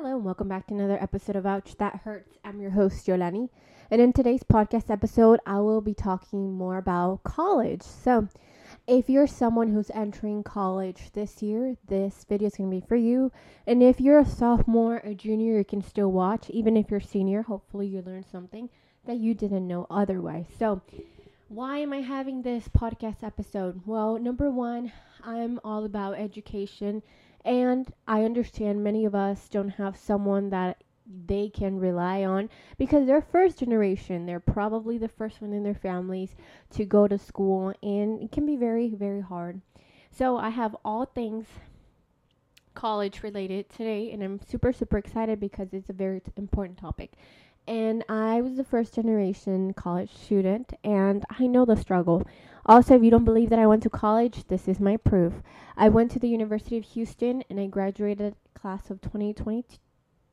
Hello, and welcome back to another episode of Ouch That Hurts. I'm your host, Yolani. And in today's podcast episode, I will be talking more about college. So, if you're someone who's entering college this year, this video is going to be for you. And if you're a sophomore or junior, you can still watch. Even if you're senior, hopefully you learned something that you didn't know otherwise. So, why am I having this podcast episode? Well, number one, I'm all about education and I understand many of us don't have someone that they can rely on because they're first generation. They're probably the first one in their families to go to school, and it can be very, very hard. So, I have all things college related today, and I'm super, super excited because it's a very t- important topic. And I was the first generation college student, and I know the struggle. Also, if you don't believe that I went to college, this is my proof. I went to the University of Houston and I graduated class of 2020,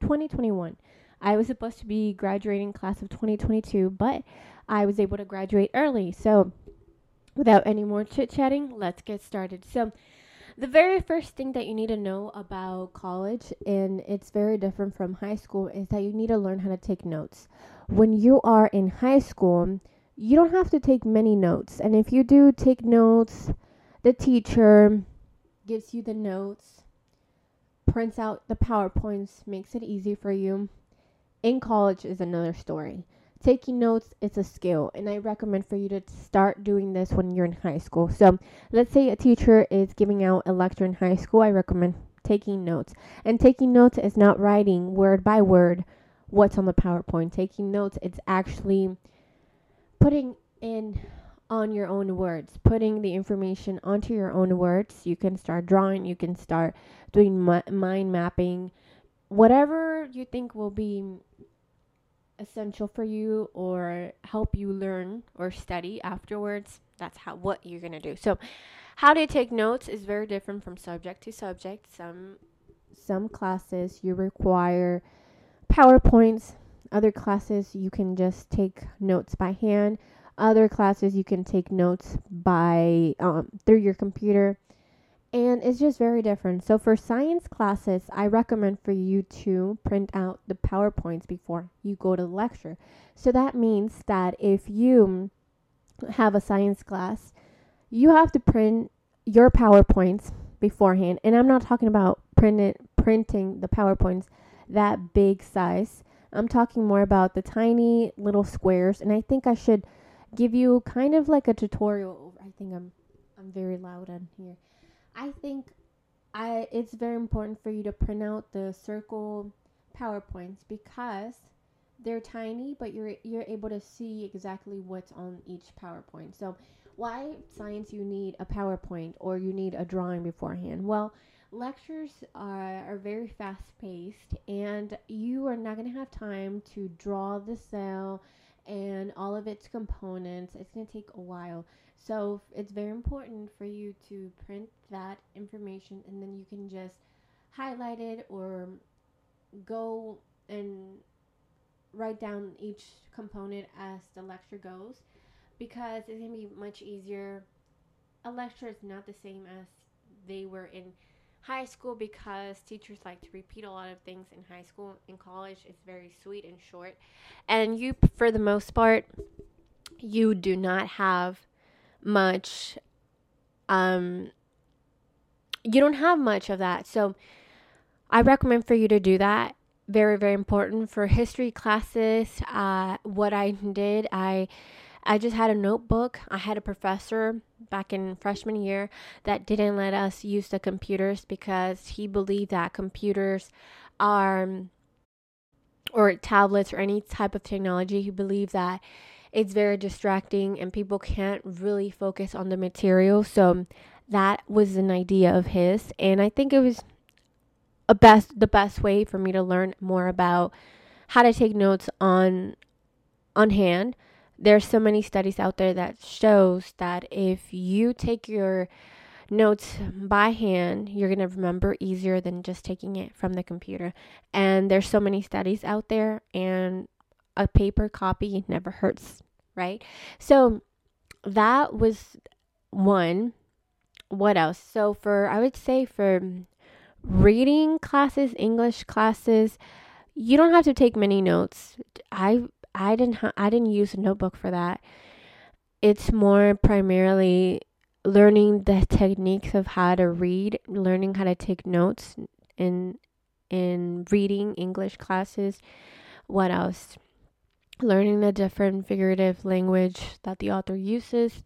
2021. I was supposed to be graduating class of 2022, but I was able to graduate early. So, without any more chit chatting, let's get started. So, the very first thing that you need to know about college, and it's very different from high school, is that you need to learn how to take notes. When you are in high school, you don't have to take many notes. And if you do take notes, the teacher gives you the notes, prints out the PowerPoints, makes it easy for you. In college is another story. Taking notes is a skill, and I recommend for you to start doing this when you're in high school. So, let's say a teacher is giving out a lecture in high school, I recommend taking notes. And taking notes is not writing word by word what's on the PowerPoint. Taking notes, it's actually putting in on your own words, putting the information onto your own words. You can start drawing, you can start doing mind mapping, whatever you think will be essential for you or help you learn or study afterwards. That's how what you're going to do. So, how to take notes is very different from subject to subject. Some some classes you require PowerPoints, other classes, you can just take notes by hand. Other classes, you can take notes by um, through your computer, and it's just very different. So for science classes, I recommend for you to print out the PowerPoints before you go to the lecture. So that means that if you have a science class, you have to print your PowerPoints beforehand. And I'm not talking about printed printing the PowerPoints that big size. I'm talking more about the tiny little squares, and I think I should give you kind of like a tutorial. I think I'm I'm very loud on here. I think I it's very important for you to print out the circle PowerPoints because they're tiny, but you're you're able to see exactly what's on each PowerPoint. So why science you need a PowerPoint or you need a drawing beforehand? Well, lectures are, are very fast paced and you are not going to have time to draw the cell and all of its components. It's going to take a while. So it's very important for you to print that information and then you can just highlight it or go and write down each component as the lecture goes because it's going to be much easier. A lecture is not the same as they were in high school because teachers like to repeat a lot of things in high school. In college, it's very sweet and short. And you, for the most part, you do not have much, um, you don't have much of that. So I recommend for you to do that. Very, very important for history classes. Uh, what I did, I I just had a notebook. I had a professor back in freshman year that didn't let us use the computers because he believed that computers are or tablets or any type of technology. He believed that it's very distracting and people can't really focus on the material. So that was an idea of his and I think it was a best the best way for me to learn more about how to take notes on on hand there's so many studies out there that shows that if you take your notes by hand, you're going to remember easier than just taking it from the computer. And there's so many studies out there and a paper copy never hurts, right? So that was one. What else? So for I would say for reading classes, English classes, you don't have to take many notes. I I didn't ha- I didn't use a notebook for that. It's more primarily learning the techniques of how to read, learning how to take notes in in reading English classes. What else? Learning the different figurative language that the author uses.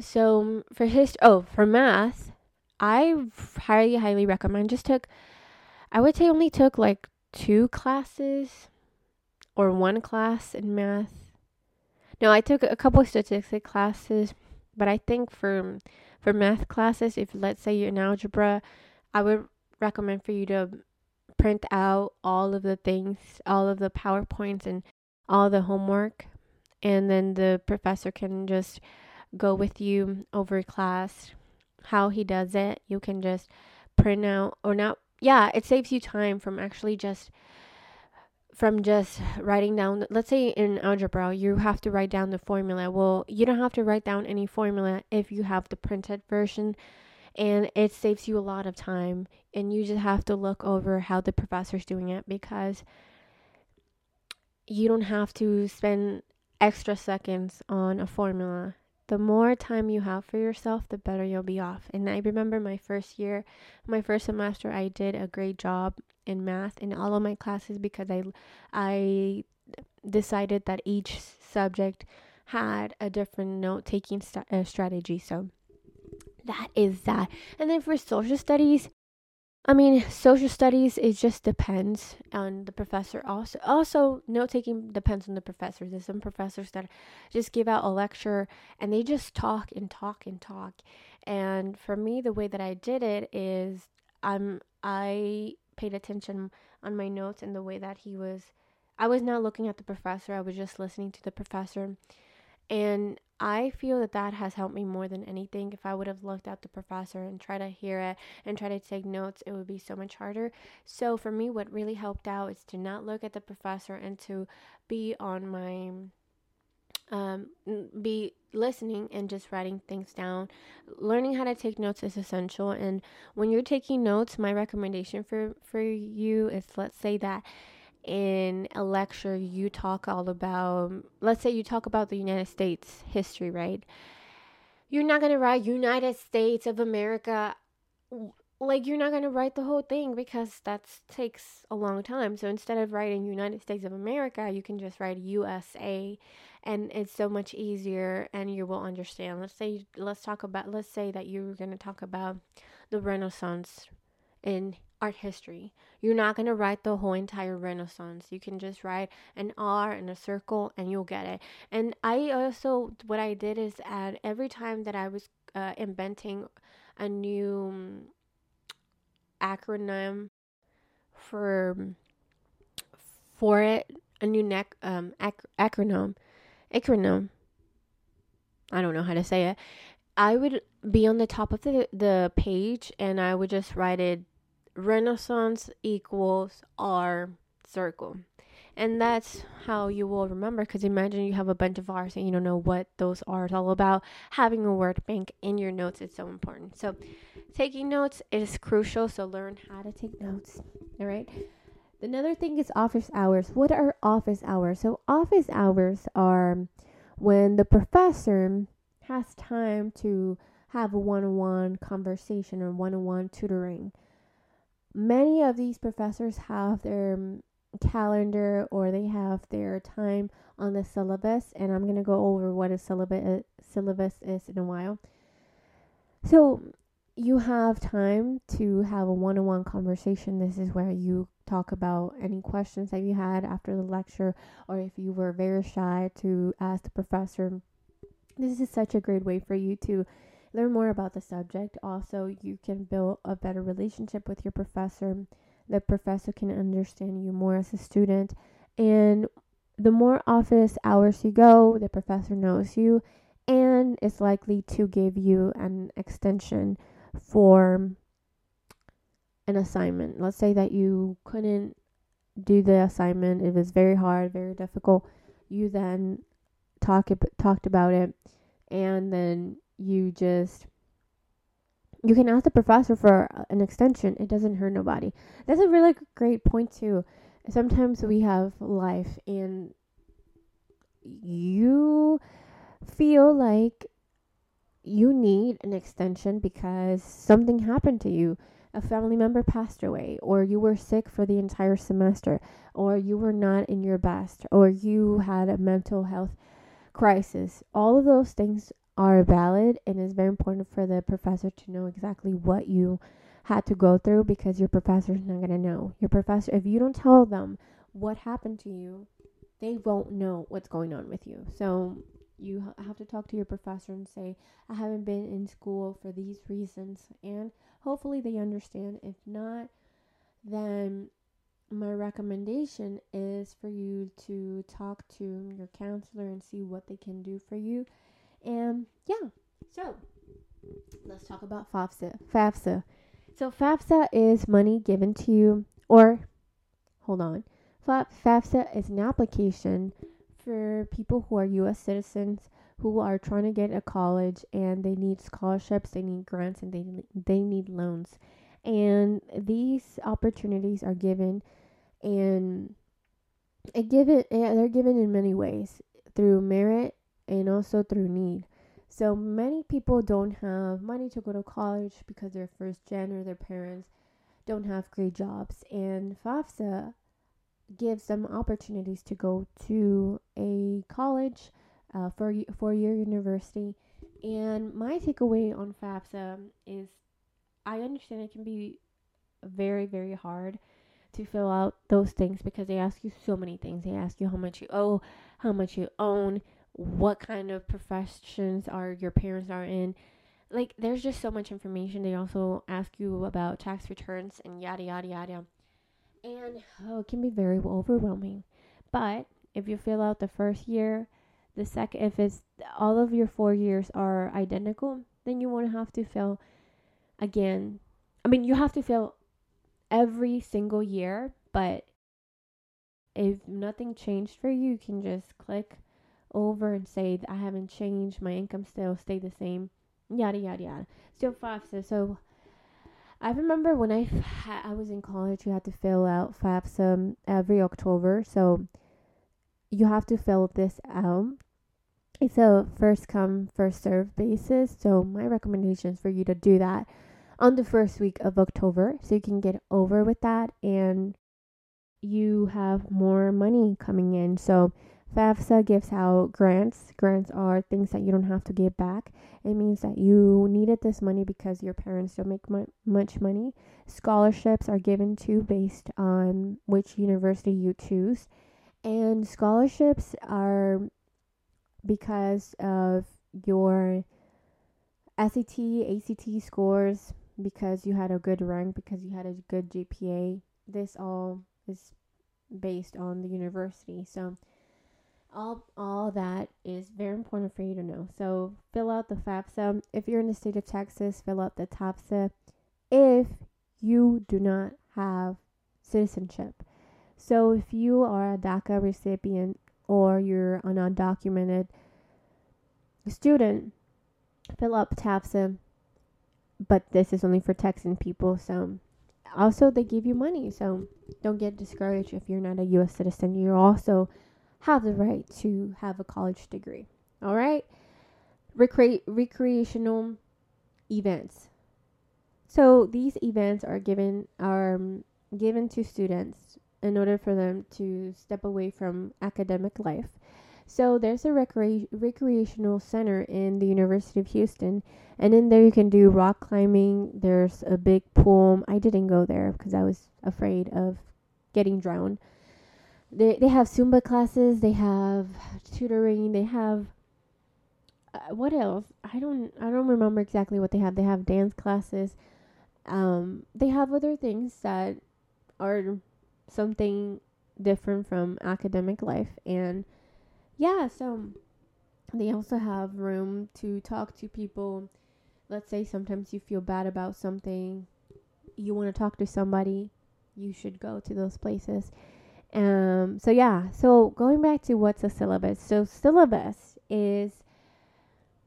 So um, for his oh for math, I highly highly recommend. Just took, I would say only took like two classes or one class in math. No, I took a couple of statistic classes, but I think for for math classes, if let's say you're in algebra, I would recommend for you to print out all of the things, all of the PowerPoints and all the homework, and then the professor can just go with you over class. How he does it, you can just print out or not. Yeah, it saves you time from actually just from just writing down let's say in algebra you have to write down the formula. Well you don't have to write down any formula if you have the printed version and it saves you a lot of time and you just have to look over how the professor's doing it because you don't have to spend extra seconds on a formula. The more time you have for yourself the better you'll be off. And i remember my first year my first semester i did a great job in math in all of my classes because i i decided that each subject had a different note taking st- uh, strategy so that is that. And then for social studies, I mean, social studies it just depends on the professor. Also, also note taking depends on the professor. There's some professors that just give out a lecture and they just talk and talk and talk. And for me, the way that I did it is I'm I paid attention on my notes and the way that he was. I was not looking at the professor. I was just listening to the professor, and I feel that that has helped me more than anything. If I would have looked at the professor and tried to hear it and try to take notes, it would be so much harder. So for me, what really helped out is to not look at the professor and to be on my be listening and just writing things down. Learning how to take notes is essential. And when you're taking notes, my recommendation for for you is let's say that in a lecture you talk all about let's say you talk about the United States history, right? You're not going to write United States of America like you're not going to write the whole thing because that takes a long time. So instead of writing United States of America, you can just write USA and it's so much easier and you will understand. Let's say let's talk about let's say that you're going to talk about the Renaissance in art history. You're not going to write the whole entire Renaissance. You can just write an R and a circle and you'll get it. And I also, what I did is add every time that I was uh, inventing a new acronym for for it, a new neck um ac- acronym, acronym. I don't know how to say it. I would be on the top of the the page and I would just write it Renaissance equals R circle. And that's how you will remember because imagine you have a bunch of R's and you don't know what those are all about. Having a word bank in your notes is so important. So, taking notes is crucial. So, learn how to take notes. All right. Another thing is office hours. What are office hours? So, office hours are when the professor has time to have a one on one conversation or one on one tutoring many of these professors have their calendar or they have their time on the syllabus and I'm going to go over what a syllabus is in a while. So you have time to have a one-on-one conversation. This is where you talk about any questions that you had after the lecture or if you were very shy to ask the professor. This is such a great way for you to learn more about the subject. Also, you can build a better relationship with your professor. The professor can understand you more as a student. And the more office hours you go, the professor knows you and is likely to give you an extension for an assignment. Let's say that you couldn't do the assignment, it was very hard, very difficult. You then talk talked about it and then you just you can ask the professor for an extension. It doesn't hurt nobody. That's a really great point too. Sometimes we have life and you feel like you need an extension because something happened to you. A family member passed away, or you were sick for the entire semester, or you were not in your best, or you had a mental health crisis. All of those things are valid, and it's very important for the professor to know exactly what you had to go through because your professor is not going to know. Your professor, if you don't tell them what happened to you, they won't know what's going on with you. So you have to talk to your professor and say, I haven't been in school for these reasons. And hopefully they understand. If not, then my recommendation is for you to talk to your counselor and see what they can do for you. And yeah, so let's talk about FAFSA. FAFSA. So FAFSA is money given to you, or hold on. FAFSA is an application for people who are U.S. citizens who are trying to get a college and they need scholarships, they need grants, and they they need loans. And these opportunities are given, and it given they're given in many ways through merit and also through need. So many people don't have money to go to college because they're first gen or their parents don't have great jobs, and FAFSA gives them opportunities to go to a college uh, for four year university. And my takeaway on FAFSA is I understand it can be very, very hard to fill out those things because they ask you so many things. They ask you how much you owe, how much you own, what kind of professions are your parents are in. Like there's just so much information. They also ask you about tax returns and yada yada yada and oh, it can be very overwhelming. But if you fill out the first year, the second, if it's all of your four years are identical, then you won't have to fill again. I mean, you have to fill every single year, but if nothing changed for you, you can just click over and say I haven't changed, my income still stay the same, yada yada yada. Still FAFSA. So I remember when I, I was in college, you had to fill out FAFSA every October. So you have to fill this out. It's a first come, first serve basis. So my recommendation is for you to do that on the first week of October so you can get over with that and you have more money coming in. So FAFSA gives out grants. Grants are things that you don't have to give back. It means that you needed this money because your parents don't make mu- much money. Scholarships are given to based on which university you choose. And scholarships are because of your SAT, ACT scores, because you had a good rank, because you had a good GPA. This all is based on the university. So, all all that is very important for you to know. So fill out the FAFSA. If you're in the state of Texas, fill out the TAFSA. If you do not have citizenship. So if you are a DACA recipient or you're an undocumented student, fill up TAFSA. But this is only for Texan people, so also they give you money, so don't get discouraged if you're not a US citizen. You're also have the right to have a college degree. All right? Recre- recreational events. So these events are given are um, given to students in order for them to step away from academic life. So there's a recre- recreational center in the University of Houston, and in there you can do rock climbing. There's a big pool. I didn't go there because I was afraid of getting drowned they they have Zumba classes, they have tutoring, they have uh, what else? I don't I don't remember exactly what they have. They have dance classes. Um, they have other things that are something different from academic life and yeah, so they also have room to talk to people. Let's say sometimes you feel bad about something, you want to talk to somebody, you should go to those places um, so yeah, so going back to what's a syllabus. So syllabus is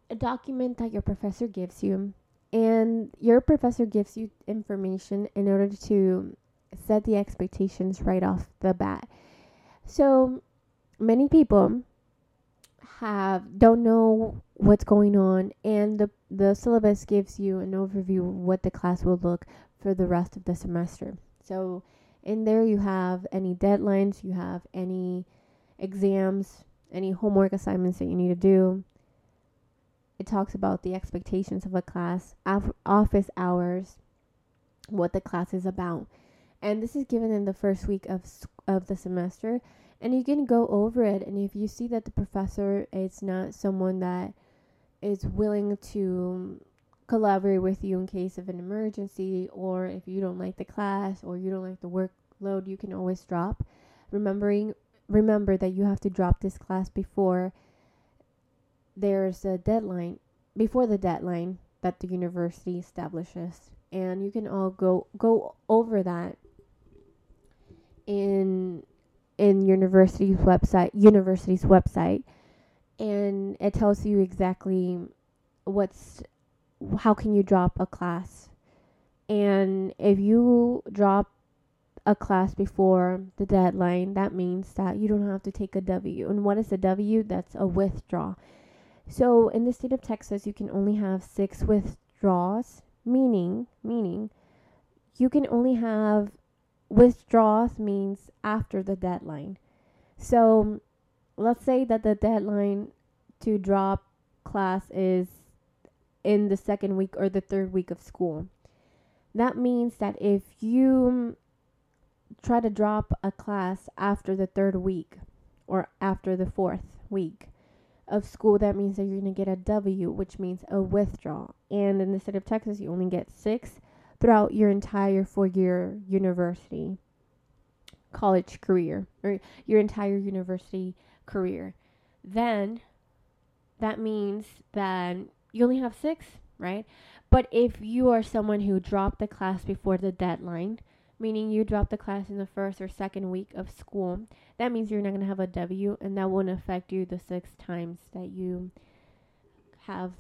a document that your professor gives you and your professor gives you information in order to set the expectations right off the bat. So many people have don't know what's going on and the the syllabus gives you an overview of what the class will look for the rest of the semester. So in there you have any deadlines, you have any exams, any homework assignments that you need to do. It talks about the expectations of a class, office hours, what the class is about. And this is given in the first week of of the semester and you can go over it and if you see that the professor is not someone that is willing to collaborate with you in case of an emergency or if you don't like the class or you don't like the workload you can always drop. Remembering remember that you have to drop this class before there's a deadline before the deadline that the university establishes. And you can all go go over that in in university's website university's website. And it tells you exactly what's how can you drop a class? And if you drop a class before the deadline that means that you don't have to take a w. And what is a w? That's a withdraw so in the state of texas you can only have six withdraws meaning meaning you can only have withdraws means after the deadline. So let's say that the deadline to drop class is in the second week or the third week of school. That means that if you try to drop a class after the third week or after the fourth week of school, that means that you're going to get a W, which means a withdrawal. And in the state of Texas, you only get six throughout your entire four year university college career or your entire university career. Then that means that you only have six, right? But if you are someone who dropped the class before the deadline, meaning you dropped the class in the first or second week of school, that means you're not going to have a W and that won't affect you the six times that you have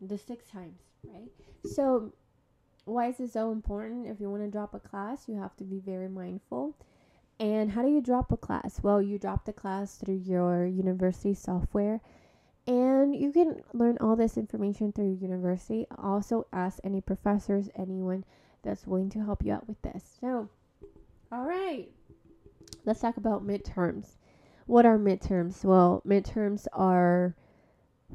the six times, right? So, why is this so important? If you want to drop a class, you have to be very mindful and how do you drop a class? Well, you drop the class through your university software. And you can learn all this information through university. Also, ask any professors, anyone that's willing to help you out with this. So, all right, let's talk about midterms. What are midterms? Well, midterms are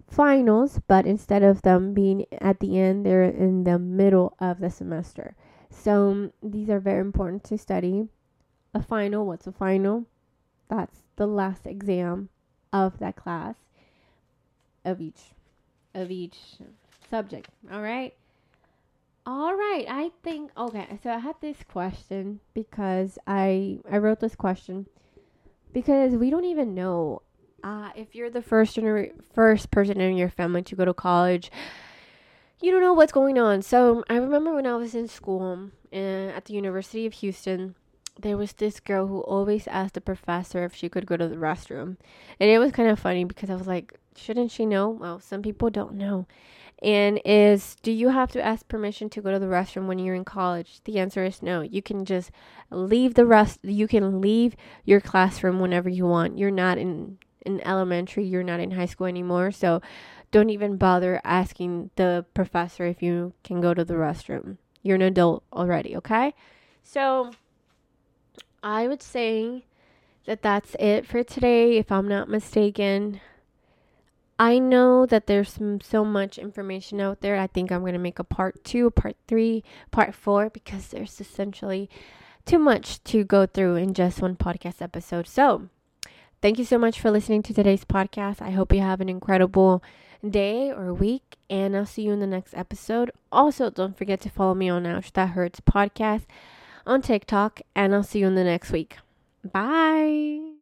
finals, but instead of them being at the end, they're in the middle of the semester. So, um, these are very important to study a final. What's a final? That's the last exam of that class of each of each subject. All right. All right. I think okay. So I had this question because I I wrote this question because we don't even know uh, if you're the first gener- first person in your family to go to college. You don't know what's going on. So I remember when I was in school uh, at the University of Houston there was this girl who always asked the professor if she could go to the restroom. And it was kind of funny because I was like, shouldn't she know? Well, some people don't know. And is do you have to ask permission to go to the restroom when you're in college? The answer is no. You can just leave the rest you can leave your classroom whenever you want. You're not in in elementary, you're not in high school anymore. So don't even bother asking the professor if you can go to the restroom. You're an adult already, okay? So I would say that that's it for today, if I'm not mistaken. I know that there's some, so much information out there. I think I'm going to make a part two, part three, part four, because there's essentially too much to go through in just one podcast episode. So, thank you so much for listening to today's podcast. I hope you have an incredible day or week, and I'll see you in the next episode. Also, don't forget to follow me on Ouch That Hurts podcast on TikTok, and I'll see you in the next week. Bye.